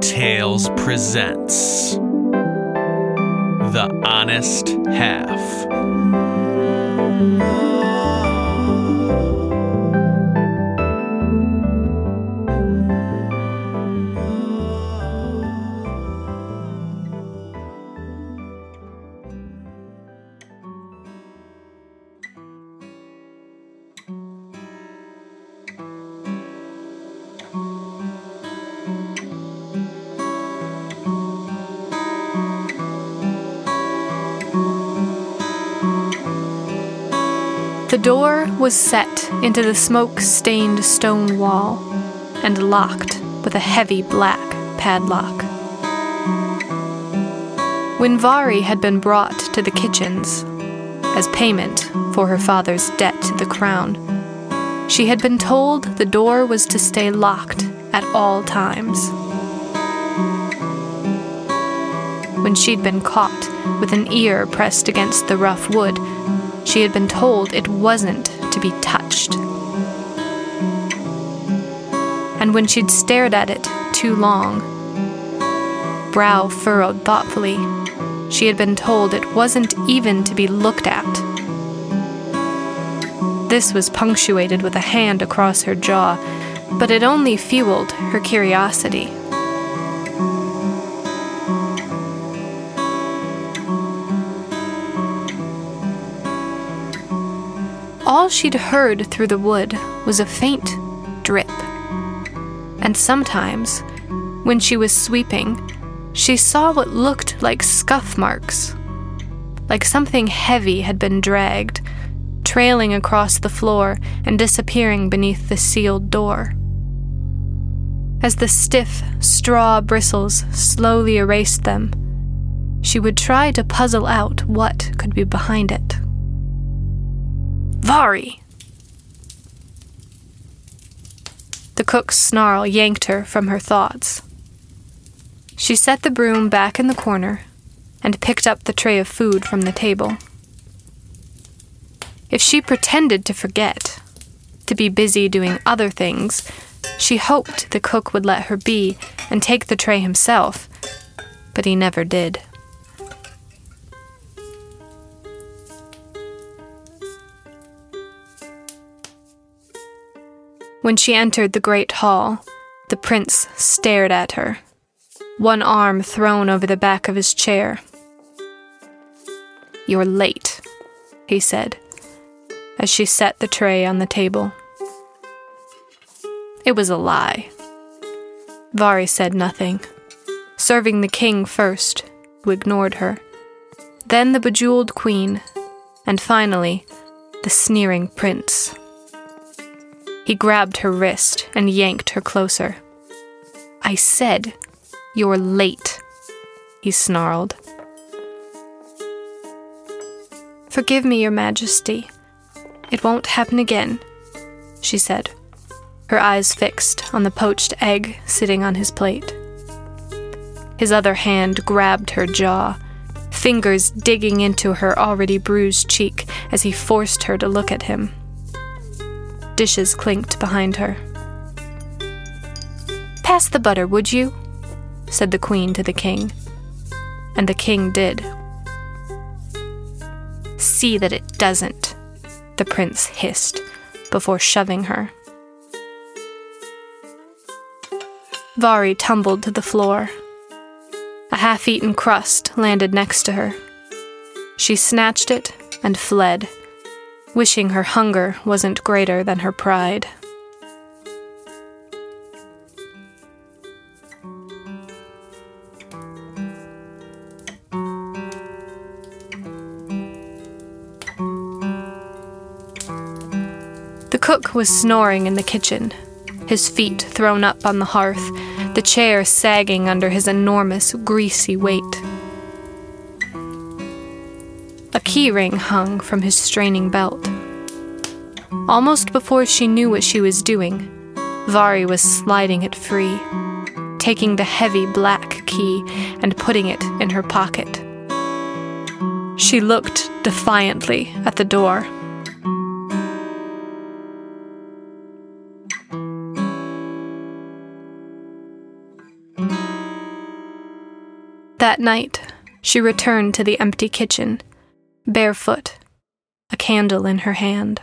Tales presents The Honest Half. The door was set into the smoke stained stone wall and locked with a heavy black padlock. When Vari had been brought to the kitchens as payment for her father's debt to the crown, she had been told the door was to stay locked at all times. When she'd been caught with an ear pressed against the rough wood, she had been told it wasn't to be touched. And when she'd stared at it too long, brow furrowed thoughtfully, she had been told it wasn't even to be looked at. This was punctuated with a hand across her jaw, but it only fueled her curiosity. All she'd heard through the wood was a faint drip. And sometimes, when she was sweeping, she saw what looked like scuff marks. Like something heavy had been dragged, trailing across the floor and disappearing beneath the sealed door. As the stiff straw bristles slowly erased them, she would try to puzzle out what could be behind it. Vari! The cook's snarl yanked her from her thoughts. She set the broom back in the corner and picked up the tray of food from the table. If she pretended to forget, to be busy doing other things, she hoped the cook would let her be and take the tray himself, but he never did. When she entered the great hall, the prince stared at her, one arm thrown over the back of his chair. You're late, he said, as she set the tray on the table. It was a lie. Vari said nothing, serving the king first, who ignored her, then the bejeweled queen, and finally, the sneering prince. He grabbed her wrist and yanked her closer. I said, You're late, he snarled. Forgive me, Your Majesty. It won't happen again, she said, her eyes fixed on the poached egg sitting on his plate. His other hand grabbed her jaw, fingers digging into her already bruised cheek as he forced her to look at him. Dishes clinked behind her. Pass the butter, would you? said the queen to the king. And the king did. See that it doesn't, the prince hissed before shoving her. Vari tumbled to the floor. A half eaten crust landed next to her. She snatched it and fled wishing her hunger wasn't greater than her pride. The cook was snoring in the kitchen, his feet thrown up on the hearth, the chair sagging under his enormous, greasy weight. A keyring hung from his straining belt. Almost before she knew what she was doing, Vari was sliding it free, taking the heavy black key and putting it in her pocket. She looked defiantly at the door. That night, she returned to the empty kitchen, barefoot, a candle in her hand.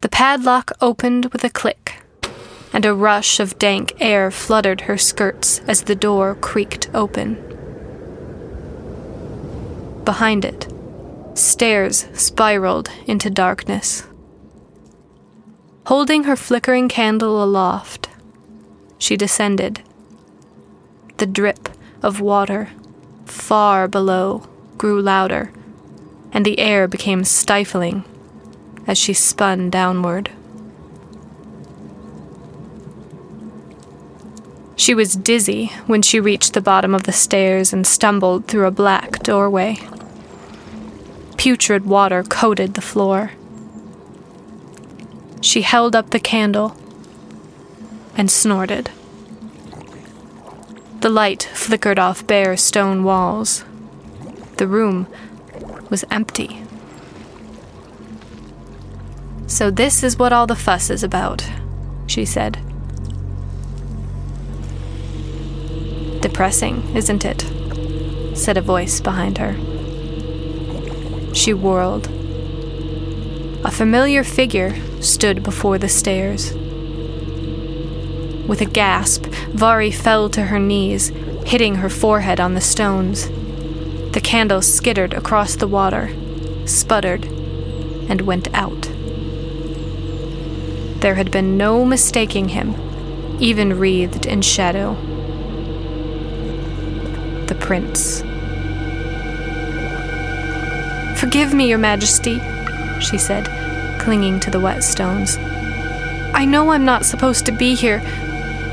The padlock opened with a click, and a rush of dank air fluttered her skirts as the door creaked open. Behind it, stairs spiraled into darkness. Holding her flickering candle aloft, she descended. The drip of water far below grew louder, and the air became stifling as she spun downward. She was dizzy when she reached the bottom of the stairs and stumbled through a black doorway. Putrid water coated the floor. She held up the candle and snorted. The light flickered off bare stone walls. The room was empty. So, this is what all the fuss is about, she said. Depressing, isn't it? said a voice behind her. She whirled. A familiar figure stood before the stairs. With a gasp, Vari fell to her knees, hitting her forehead on the stones. The candle skittered across the water, sputtered, and went out. There had been no mistaking him, even wreathed in shadow. The prince. Forgive me, Your Majesty, she said, clinging to the wet stones. I know I'm not supposed to be here.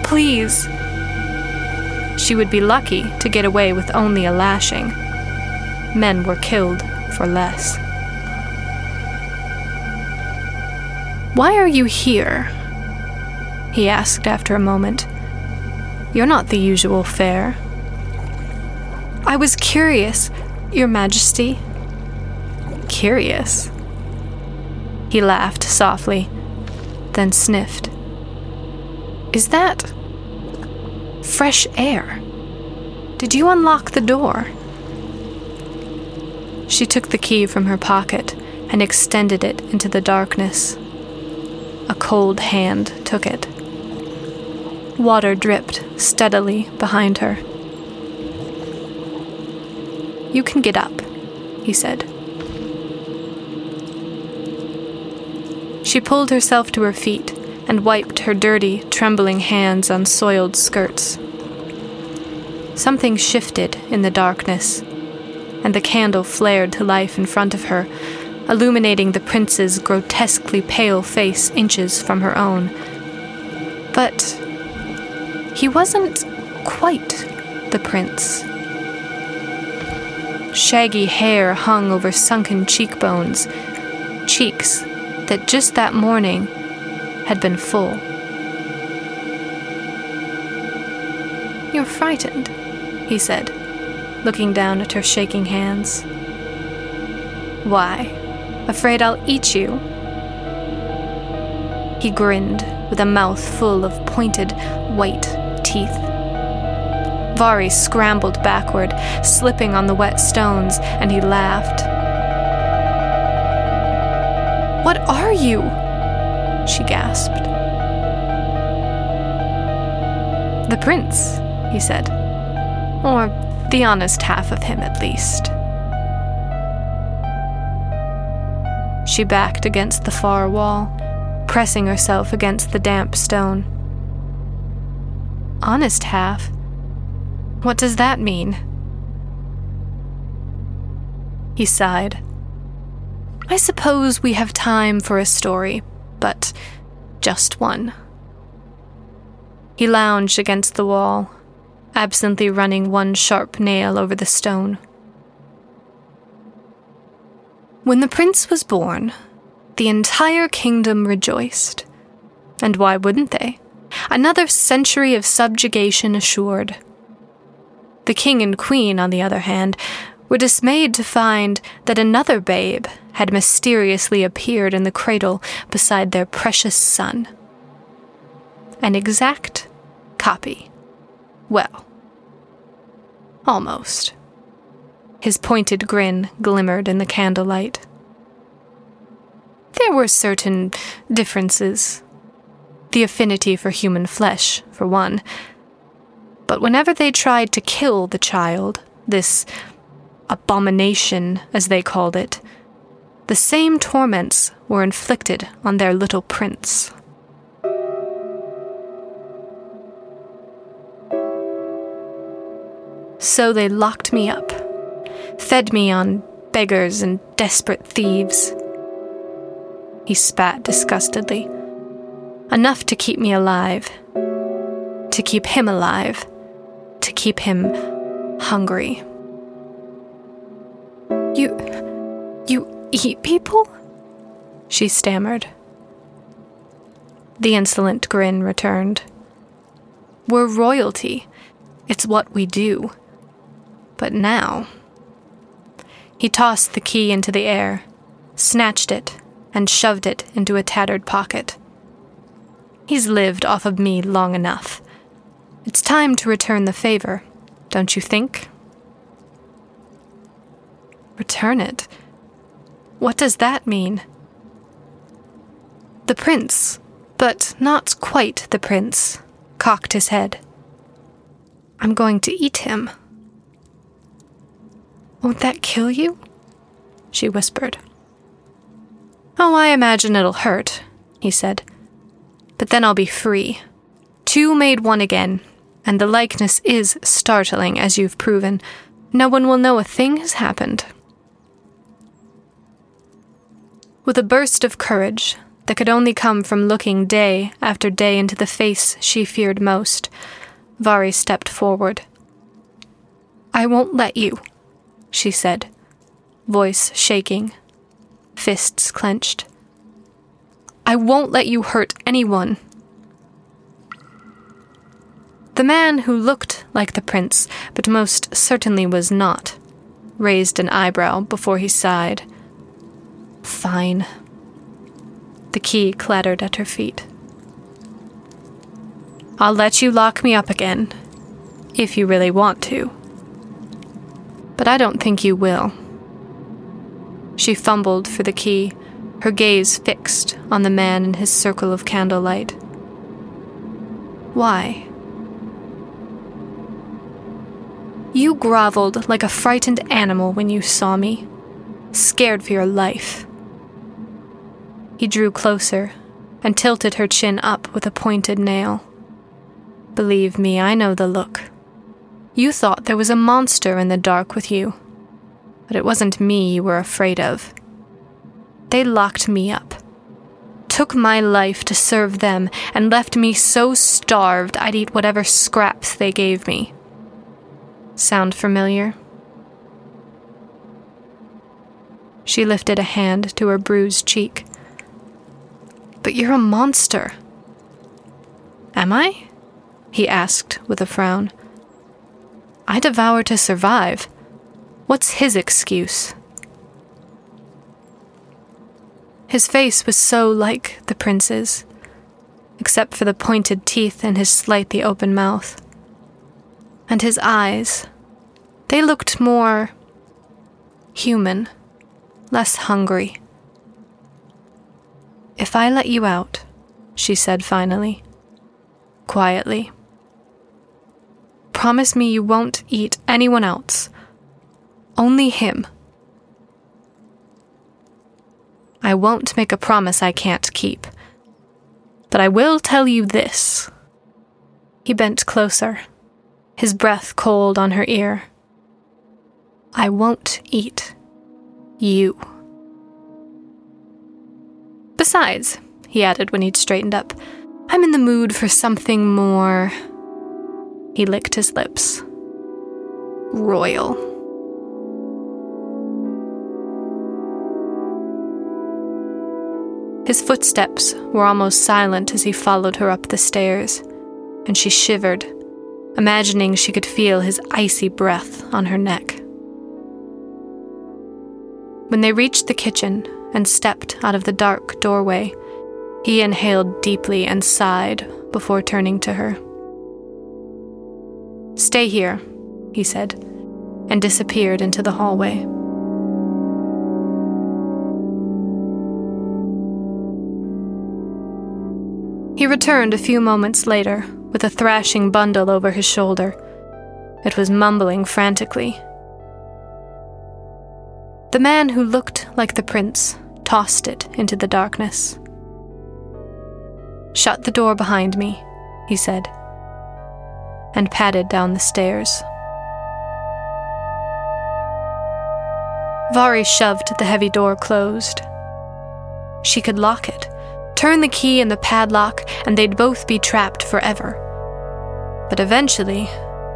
Please. She would be lucky to get away with only a lashing. Men were killed for less. Why are you here? He asked after a moment. You're not the usual fare. I was curious, Your Majesty. Curious? He laughed softly, then sniffed. Is that fresh air? Did you unlock the door? She took the key from her pocket and extended it into the darkness. A cold hand took it. Water dripped steadily behind her. You can get up, he said. She pulled herself to her feet and wiped her dirty, trembling hands on soiled skirts. Something shifted in the darkness, and the candle flared to life in front of her, illuminating the prince's grotesquely pale face inches from her own. But he wasn't quite the prince. Shaggy hair hung over sunken cheekbones, cheeks that just that morning had been full. You're frightened, he said, looking down at her shaking hands. Why? Afraid I'll eat you? He grinned with a mouth full of pointed, white teeth. Vari scrambled backward, slipping on the wet stones, and he laughed. What are you? She gasped. The prince, he said. Or the honest half of him, at least. She backed against the far wall, pressing herself against the damp stone. Honest half? What does that mean? He sighed. I suppose we have time for a story, but just one. He lounged against the wall, absently running one sharp nail over the stone. When the prince was born, the entire kingdom rejoiced. And why wouldn't they? Another century of subjugation assured. The king and queen, on the other hand, were dismayed to find that another babe had mysteriously appeared in the cradle beside their precious son. An exact copy. Well, almost. His pointed grin glimmered in the candlelight. There were certain differences. The affinity for human flesh, for one. But whenever they tried to kill the child, this abomination, as they called it, the same torments were inflicted on their little prince. So they locked me up, fed me on beggars and desperate thieves. He spat disgustedly. Enough to keep me alive. To keep him alive. To keep him hungry. You. you eat people? She stammered. The insolent grin returned. We're royalty. It's what we do. But now. He tossed the key into the air, snatched it, and shoved it into a tattered pocket. He's lived off of me long enough. It's time to return the favor, don't you think? Return it? What does that mean? The prince, but not quite the prince, cocked his head. I'm going to eat him. Won't that kill you? She whispered. Oh, I imagine it'll hurt, he said. But then I'll be free. Two made one again, and the likeness is startling, as you've proven. No one will know a thing has happened. With a burst of courage that could only come from looking day after day into the face she feared most, Vari stepped forward. I won't let you, she said, voice shaking, fists clenched. I won't let you hurt anyone. The man who looked like the prince, but most certainly was not, raised an eyebrow before he sighed. Fine. The key clattered at her feet. I'll let you lock me up again, if you really want to. But I don't think you will. She fumbled for the key, her gaze fixed on the man in his circle of candlelight. Why? You groveled like a frightened animal when you saw me, scared for your life. He drew closer and tilted her chin up with a pointed nail. Believe me, I know the look. You thought there was a monster in the dark with you, but it wasn't me you were afraid of. They locked me up, took my life to serve them, and left me so starved I'd eat whatever scraps they gave me. Sound familiar? She lifted a hand to her bruised cheek. But you're a monster. Am I? He asked with a frown. I devour to survive. What's his excuse? His face was so like the prince's, except for the pointed teeth and his slightly open mouth and his eyes. They looked more human, less hungry. If I let you out, she said finally, quietly, promise me you won't eat anyone else, only him. I won't make a promise I can't keep, but I will tell you this. He bent closer his breath cold on her ear. I won't eat you. Besides, he added when he'd straightened up, I'm in the mood for something more. He licked his lips. Royal. His footsteps were almost silent as he followed her up the stairs, and she shivered imagining she could feel his icy breath on her neck. When they reached the kitchen and stepped out of the dark doorway, he inhaled deeply and sighed before turning to her. Stay here, he said, and disappeared into the hallway. He returned a few moments later with a thrashing bundle over his shoulder. It was mumbling frantically. The man who looked like the prince tossed it into the darkness. Shut the door behind me, he said, and padded down the stairs. Vari shoved the heavy door closed. She could lock it turn the key in the padlock, and they'd both be trapped forever. But eventually,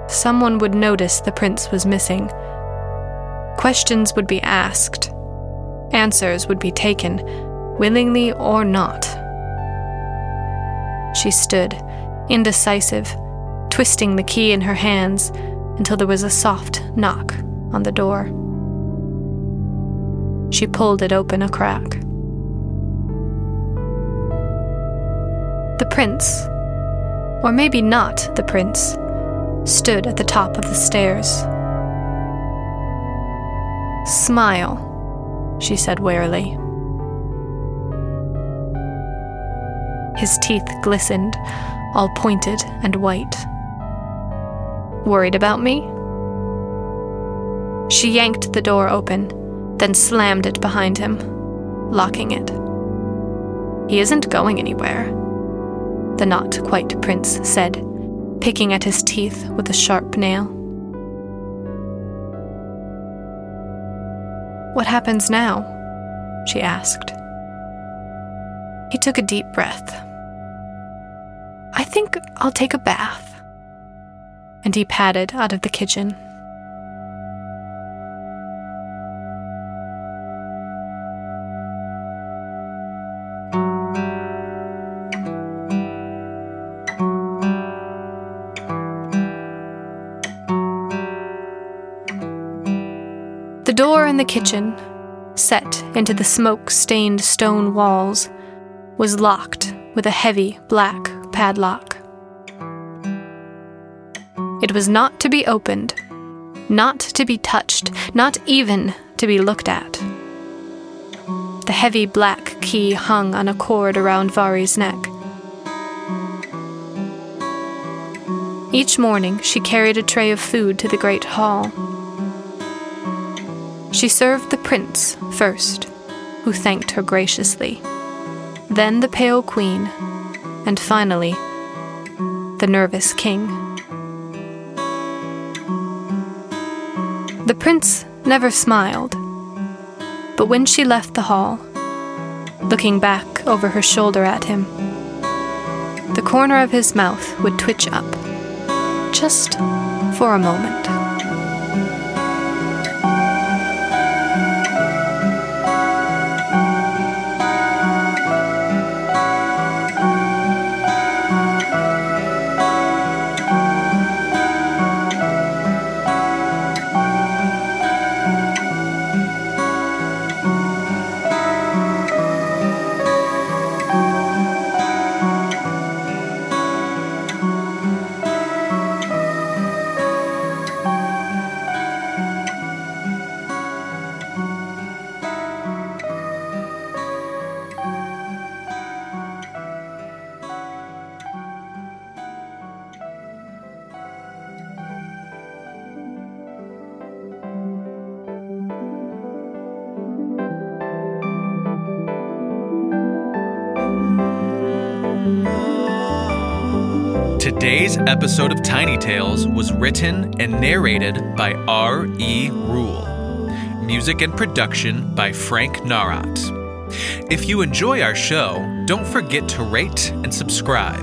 someone would notice the prince was missing. Questions would be asked, answers would be taken, willingly or not. She stood, indecisive, twisting the key in her hands until there was a soft knock on the door. She pulled it open a crack. The prince, or maybe not the prince, stood at the top of the stairs. Smile, she said wearily. His teeth glistened, all pointed and white. Worried about me? She yanked the door open, then slammed it behind him, locking it. He isn't going anywhere the not quite prince said, picking at his teeth with a sharp nail. What happens now? she asked. He took a deep breath. I think I'll take a bath. And he padded out of the kitchen. The kitchen, set into the smoke stained stone walls, was locked with a heavy black padlock. It was not to be opened, not to be touched, not even to be looked at. The heavy black key hung on a cord around Vari's neck. Each morning, she carried a tray of food to the great hall. She served the prince first, who thanked her graciously, then the pale queen, and finally, the nervous king. The prince never smiled, but when she left the hall, looking back over her shoulder at him, the corner of his mouth would twitch up, just for a moment. Today's episode of Tiny Tales was written and narrated by R. E. Rule. Music and production by Frank Narat. If you enjoy our show, don't forget to rate and subscribe.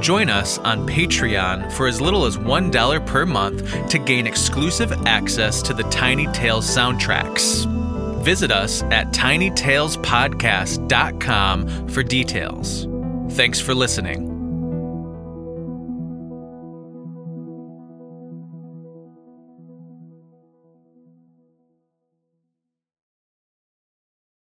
Join us on Patreon for as little as $1 per month to gain exclusive access to the Tiny Tales soundtracks. Visit us at tinytalespodcast.com for details. Thanks for listening.